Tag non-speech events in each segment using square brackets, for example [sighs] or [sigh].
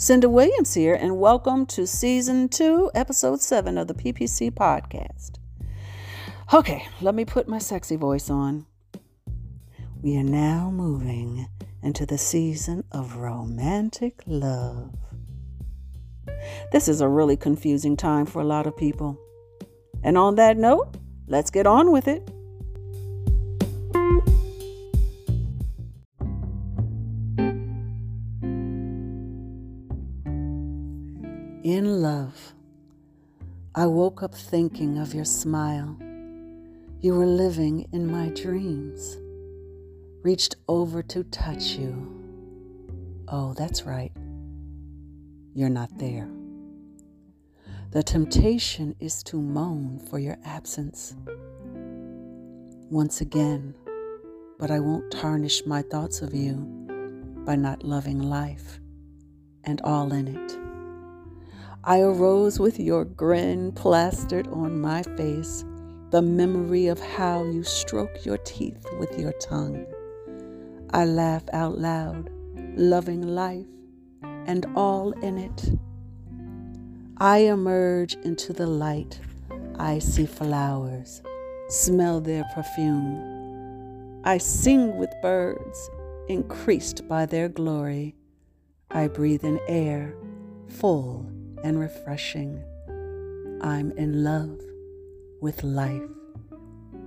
Cynda Williams here, and welcome to season two, episode seven of the PPC podcast. Okay, let me put my sexy voice on. We are now moving into the season of romantic love. This is a really confusing time for a lot of people. And on that note, let's get on with it. I woke up thinking of your smile. You were living in my dreams. Reached over to touch you. Oh, that's right. You're not there. The temptation is to moan for your absence. Once again, but I won't tarnish my thoughts of you by not loving life and all in it. I arose with your grin plastered on my face, the memory of how you stroke your teeth with your tongue. I laugh out loud, loving life and all in it. I emerge into the light. I see flowers, smell their perfume. I sing with birds, increased by their glory. I breathe in air, full and refreshing. I'm in love with life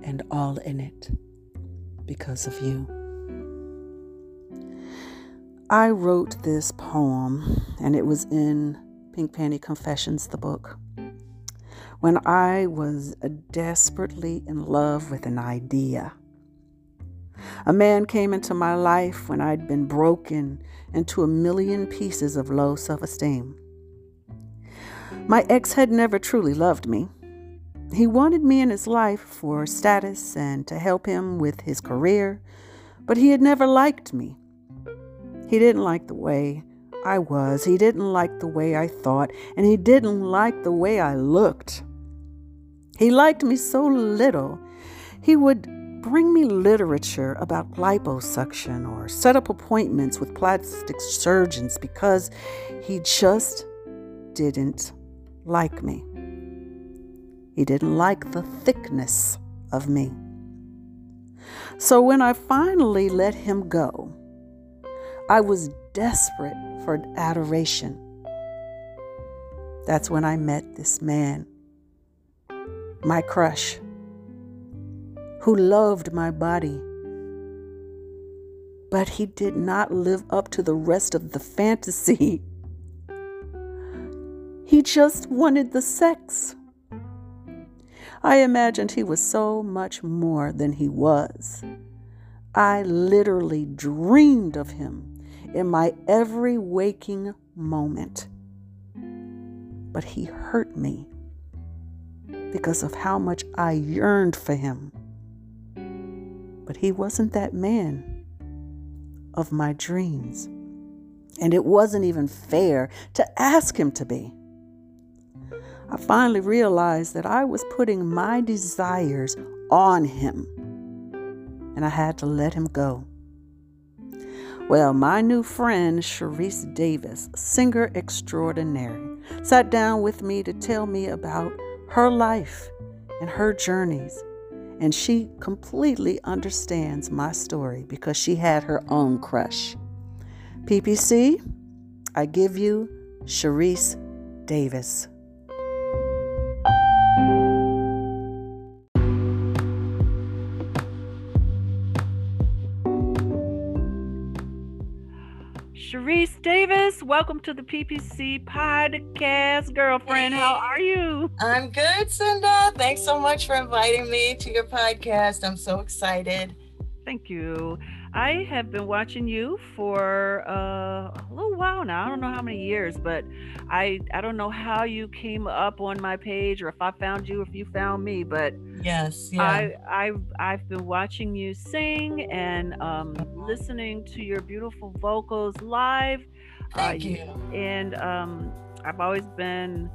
and all in it because of you. I wrote this poem, and it was in Pink Panty Confessions, the book, when I was desperately in love with an idea. A man came into my life when I'd been broken into a million pieces of low self esteem. My ex had never truly loved me. He wanted me in his life for status and to help him with his career, but he had never liked me. He didn't like the way I was, he didn't like the way I thought, and he didn't like the way I looked. He liked me so little, he would bring me literature about liposuction or set up appointments with plastic surgeons because he just didn't like me. He didn't like the thickness of me. So when I finally let him go, I was desperate for adoration. That's when I met this man, my crush, who loved my body. But he did not live up to the rest of the fantasy [laughs] He just wanted the sex. I imagined he was so much more than he was. I literally dreamed of him in my every waking moment. But he hurt me because of how much I yearned for him. But he wasn't that man of my dreams. And it wasn't even fair to ask him to be. I finally realized that I was putting my desires on him, and I had to let him go. Well, my new friend, Charisse Davis, singer extraordinary, sat down with me to tell me about her life and her journeys. And she completely understands my story because she had her own crush. PPC, I give you Charisse Davis. Charisse Davis, welcome to the PPC podcast, girlfriend. How are you? I'm good, Cynda. Thanks so much for inviting me to your podcast. I'm so excited. Thank you. I have been watching you for uh, a little while now. I don't know how many years, but I I don't know how you came up on my page or if I found you, if you found me. But yes, yeah. I I I've been watching you sing and um, listening to your beautiful vocals live. Thank uh, you. And um, I've always been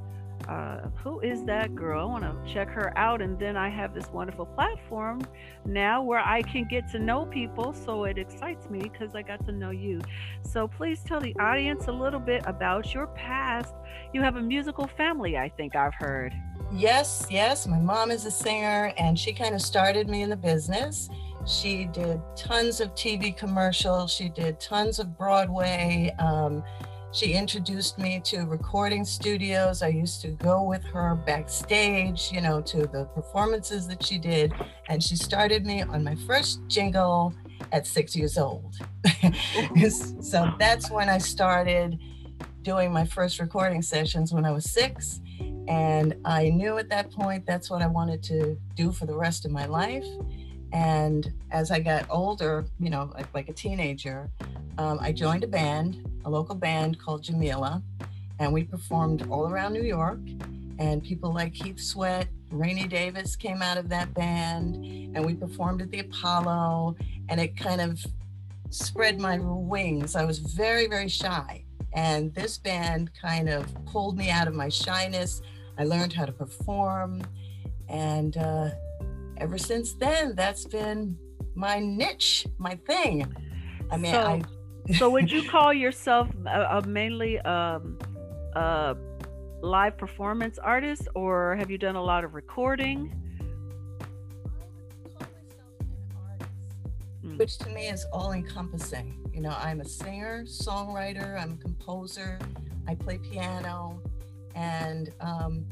uh, who is that girl? I want to check her out. And then I have this wonderful platform now where I can get to know people. So it excites me because I got to know you. So please tell the audience a little bit about your past. You have a musical family, I think I've heard. Yes, yes. My mom is a singer and she kind of started me in the business. She did tons of TV commercials, she did tons of Broadway. Um, she introduced me to recording studios. I used to go with her backstage, you know, to the performances that she did. And she started me on my first jingle at six years old. [laughs] so that's when I started doing my first recording sessions when I was six. And I knew at that point that's what I wanted to do for the rest of my life. And as I got older, you know, like, like a teenager, um, I joined a band, a local band called Jamila, and we performed all around New York. And people like Keith Sweat, Rainy Davis came out of that band, and we performed at the Apollo, and it kind of spread my wings. I was very, very shy. And this band kind of pulled me out of my shyness. I learned how to perform. And uh, ever since then, that's been my niche, my thing. I mean, so, I. so would you call yourself a, a mainly um, a live performance artist, or have you done a lot of recording? Hmm. Which to me is all encompassing. You know, I'm a singer, songwriter, I'm a composer, I play piano, and um,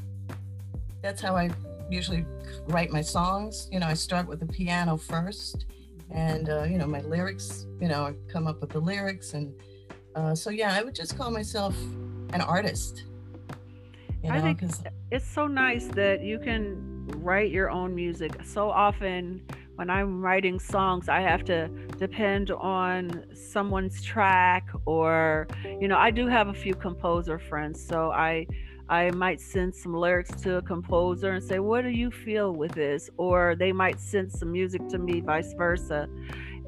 that's how I usually write my songs. You know, I start with the piano first, and uh, you know, my lyrics. You know, I come up with the lyrics, and uh, so yeah, I would just call myself an artist. You know, I think it's so nice that you can write your own music. So often, when I'm writing songs, I have to depend on someone's track, or you know, I do have a few composer friends, so I I might send some lyrics to a composer and say, What do you feel with this? Or they might send some music to me, vice versa.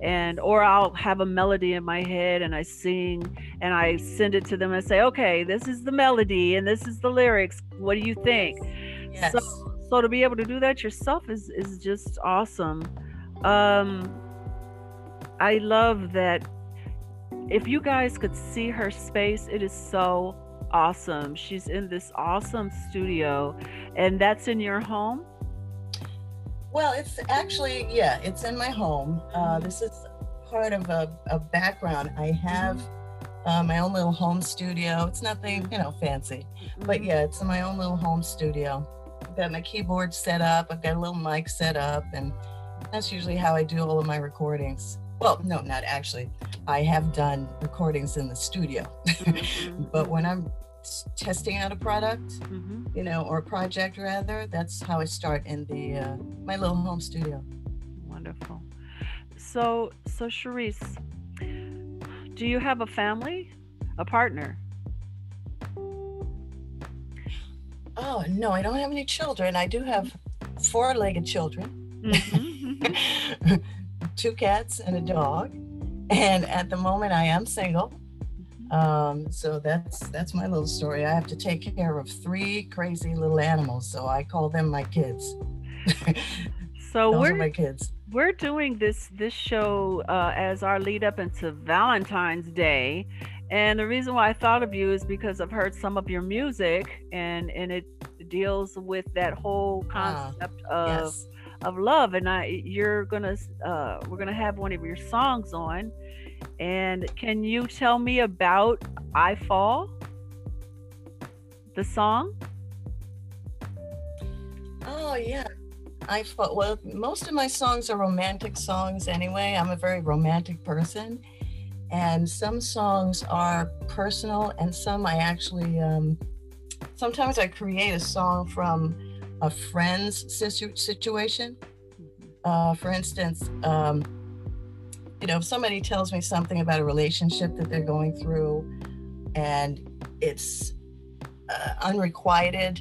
And or I'll have a melody in my head and I sing and I send it to them and say, Okay, this is the melody and this is the lyrics. What do you think? Yes. So so to be able to do that yourself is is just awesome. Um I love that if you guys could see her space, it is so awesome. She's in this awesome studio, and that's in your home? Well, it's actually, yeah, it's in my home. Uh, this is part of a, a background. I have uh, my own little home studio. It's nothing, you know, fancy, but mm-hmm. yeah, it's my own little home studio. I've got my keyboard set up, I've got a little mic set up, and that's usually how I do all of my recordings. Well, no, not actually. I have done recordings in the studio, mm-hmm. [laughs] but when I'm testing out a product, mm-hmm. you know, or a project rather. That's how I start in the uh, my little home studio. Wonderful. So, so Charisse, do you have a family, a partner? Oh no, I don't have any children. I do have four-legged children, mm-hmm. [laughs] two cats and a dog, and at the moment I am single. Um, so that's that's my little story. I have to take care of three crazy little animals, so I call them my kids. [laughs] so Those we're my kids. We're doing this this show uh, as our lead up into Valentine's Day, and the reason why I thought of you is because I've heard some of your music, and and it deals with that whole ah, concept uh, of yes. Of love. And I, you're gonna uh, we're gonna have one of your songs on and can you tell me about I Fall? The song? Oh, yeah. I fall. Well, most of my songs are romantic songs anyway. I'm a very romantic person. And some songs are personal, and some I actually, um, sometimes I create a song from a friend's situation. Mm-hmm. Uh, for instance, um, you know, if somebody tells me something about a relationship that they're going through and it's uh, unrequited,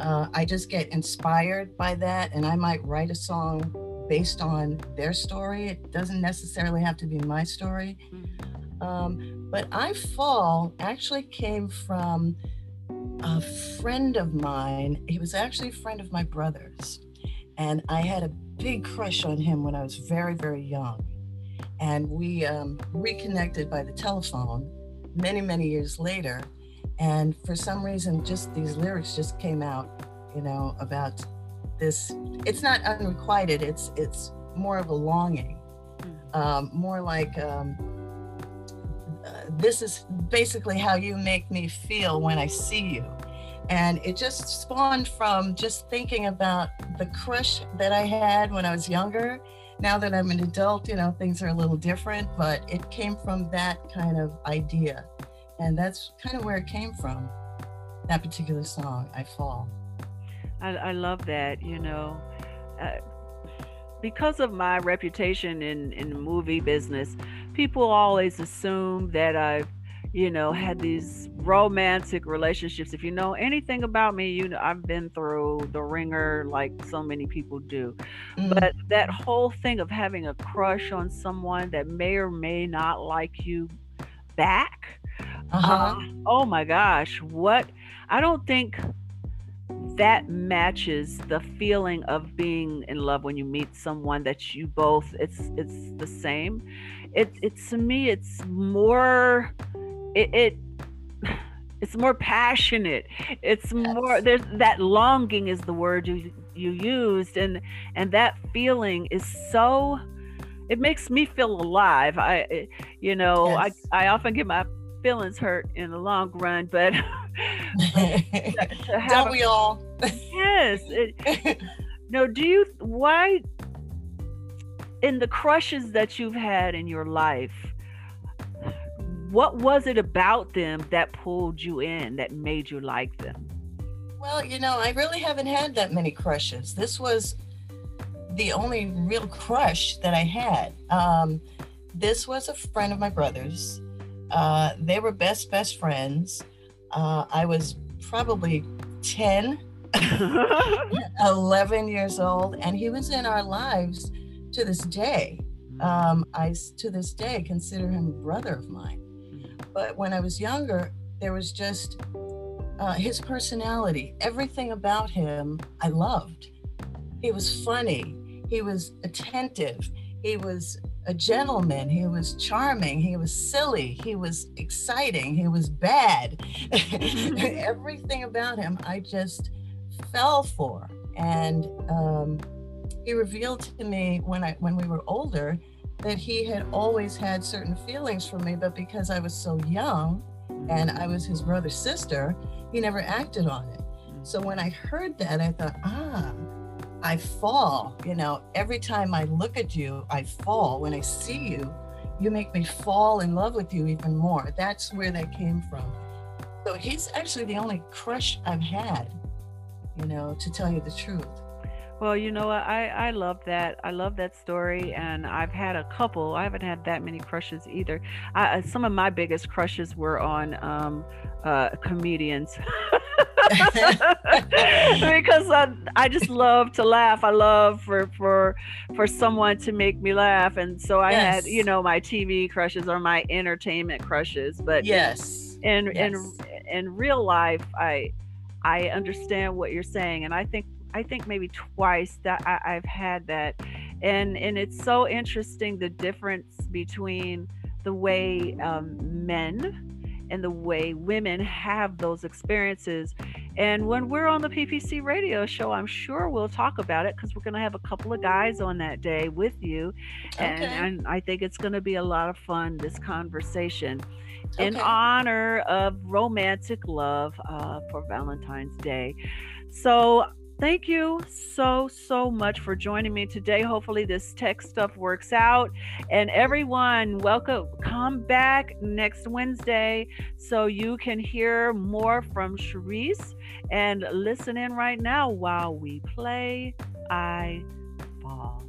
uh, I just get inspired by that and I might write a song based on their story. It doesn't necessarily have to be my story. Mm-hmm. Um, but I Fall actually came from a friend of mine, he was actually a friend of my brother's. And I had a big crush on him when I was very, very young. And we um, reconnected by the telephone many, many years later. And for some reason, just these lyrics just came out, you know, about this. It's not unrequited. It's it's more of a longing, hmm. um, more like um, this is basically how you make me feel when I see you. And it just spawned from just thinking about the crush that I had when I was younger. Now that I'm an adult, you know, things are a little different, but it came from that kind of idea. And that's kind of where it came from, that particular song, I Fall. I, I love that, you know. Uh, because of my reputation in, in the movie business, people always assume that I've you know, had these romantic relationships. If you know anything about me, you know I've been through the ringer like so many people do. Mm-hmm. But that whole thing of having a crush on someone that may or may not like you back. Uh-huh. Uh, oh my gosh, what I don't think that matches the feeling of being in love when you meet someone that you both it's it's the same. It it's to me it's more it, it [sighs] it's more passionate. It's more there's that longing is the word you you used and and that feeling is so it makes me feel alive. I eh, you know yes. i i often get my feelings hurt in the long run but [laughs] [laughs] don't we all yes it, no do you why in the crushes that you've had in your life what was it about them that pulled you in that made you like them? Well you know i really haven't had that many crushes. This was the only real crush that i had. Um, this was a friend of my brother's. Uh, they were best best friends. Uh, i was probably 10 [laughs] [laughs] 11 years old and he was in our lives to this day. Um, i to this day consider him a brother of mine. But when I was younger, there was just uh, his personality, everything about him I loved. He was funny, he was attentive, he was a gentleman, he was charming, he was silly, he was exciting, he was bad. [laughs] everything about him I just fell for. And um, he revealed to me when I when we were older that he had always had certain feelings for me, but because I was so young and I was his brother's sister, he never acted on it. So when I heard that, I thought, ah, I fall. You know, every time I look at you, I fall. When I see you, you make me fall in love with you even more. That's where that came from. So he's actually the only crush I've had, you know, to tell you the truth. Well, you know what? I, I love that. I love that story. And I've had a couple. I haven't had that many crushes either. I, some of my biggest crushes were on um, uh, comedians. [laughs] because I, I just love to laugh. I love for for for someone to make me laugh, and so I yes. had you know my TV crushes or my entertainment crushes. But yes, in yes. in in real life, I I understand what you're saying, and I think I think maybe twice that I, have had that, and and it's so interesting the difference between the way um, men and the way women have those experiences. And when we're on the PPC radio show, I'm sure we'll talk about it because we're going to have a couple of guys on that day with you. And, okay. and I think it's going to be a lot of fun, this conversation. Okay. In honor of romantic love uh, for Valentine's Day. So thank you so so much for joining me today. Hopefully this tech stuff works out. And everyone welcome come back next wednesday so you can hear more from Charisse and listen in right now while we play i fall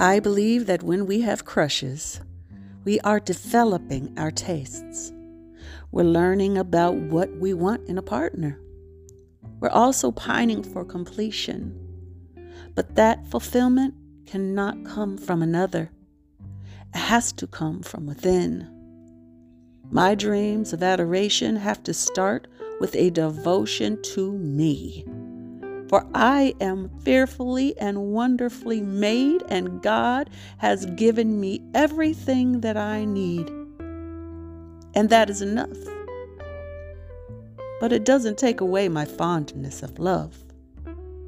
I believe that when we have crushes, we are developing our tastes. We're learning about what we want in a partner. We're also pining for completion. But that fulfillment cannot come from another, it has to come from within. My dreams of adoration have to start with a devotion to me. For I am fearfully and wonderfully made, and God has given me everything that I need. And that is enough. But it doesn't take away my fondness of love,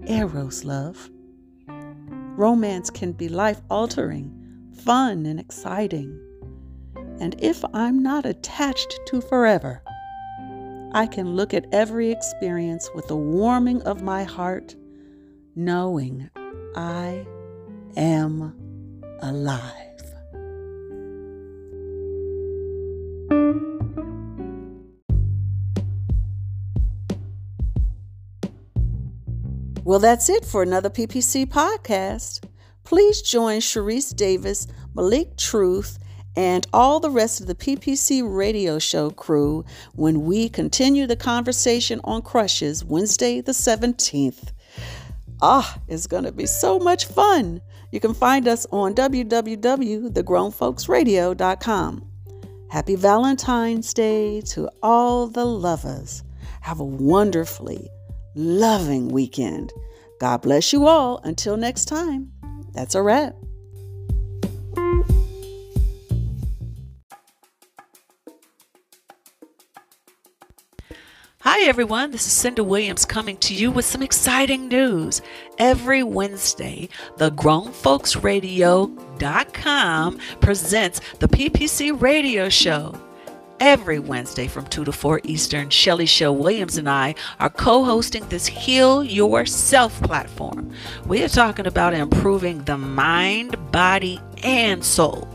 Eros love. Romance can be life altering, fun, and exciting. And if I'm not attached to forever, I can look at every experience with the warming of my heart, knowing I am alive. Well, that's it for another PPC podcast. Please join Charisse Davis, Malik Truth, and all the rest of the PPC radio show crew when we continue the conversation on crushes Wednesday, the 17th. Ah, it's going to be so much fun. You can find us on www.thegrownfolksradio.com. Happy Valentine's Day to all the lovers. Have a wonderfully loving weekend. God bless you all. Until next time, that's a wrap. Hi, everyone. This is Cynda Williams coming to you with some exciting news. Every Wednesday, the GrownFolksRadio.com presents the PPC Radio Show. Every Wednesday from 2 to 4 Eastern, Shelly Show Williams and I are co hosting this Heal Yourself platform. We are talking about improving the mind, body, and soul.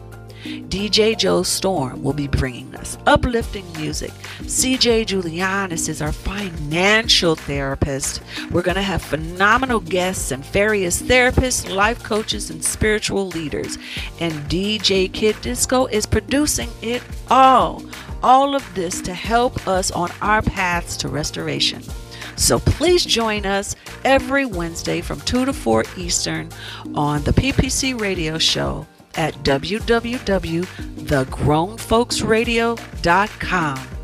DJ Joe Storm will be bringing us uplifting music. CJ Julianis is our financial therapist. We're going to have phenomenal guests and various therapists, life coaches, and spiritual leaders. And DJ Kid Disco is producing it all. All of this to help us on our paths to restoration. So please join us every Wednesday from 2 to 4 Eastern on the PPC Radio Show at www.thegrownfolksradio.com.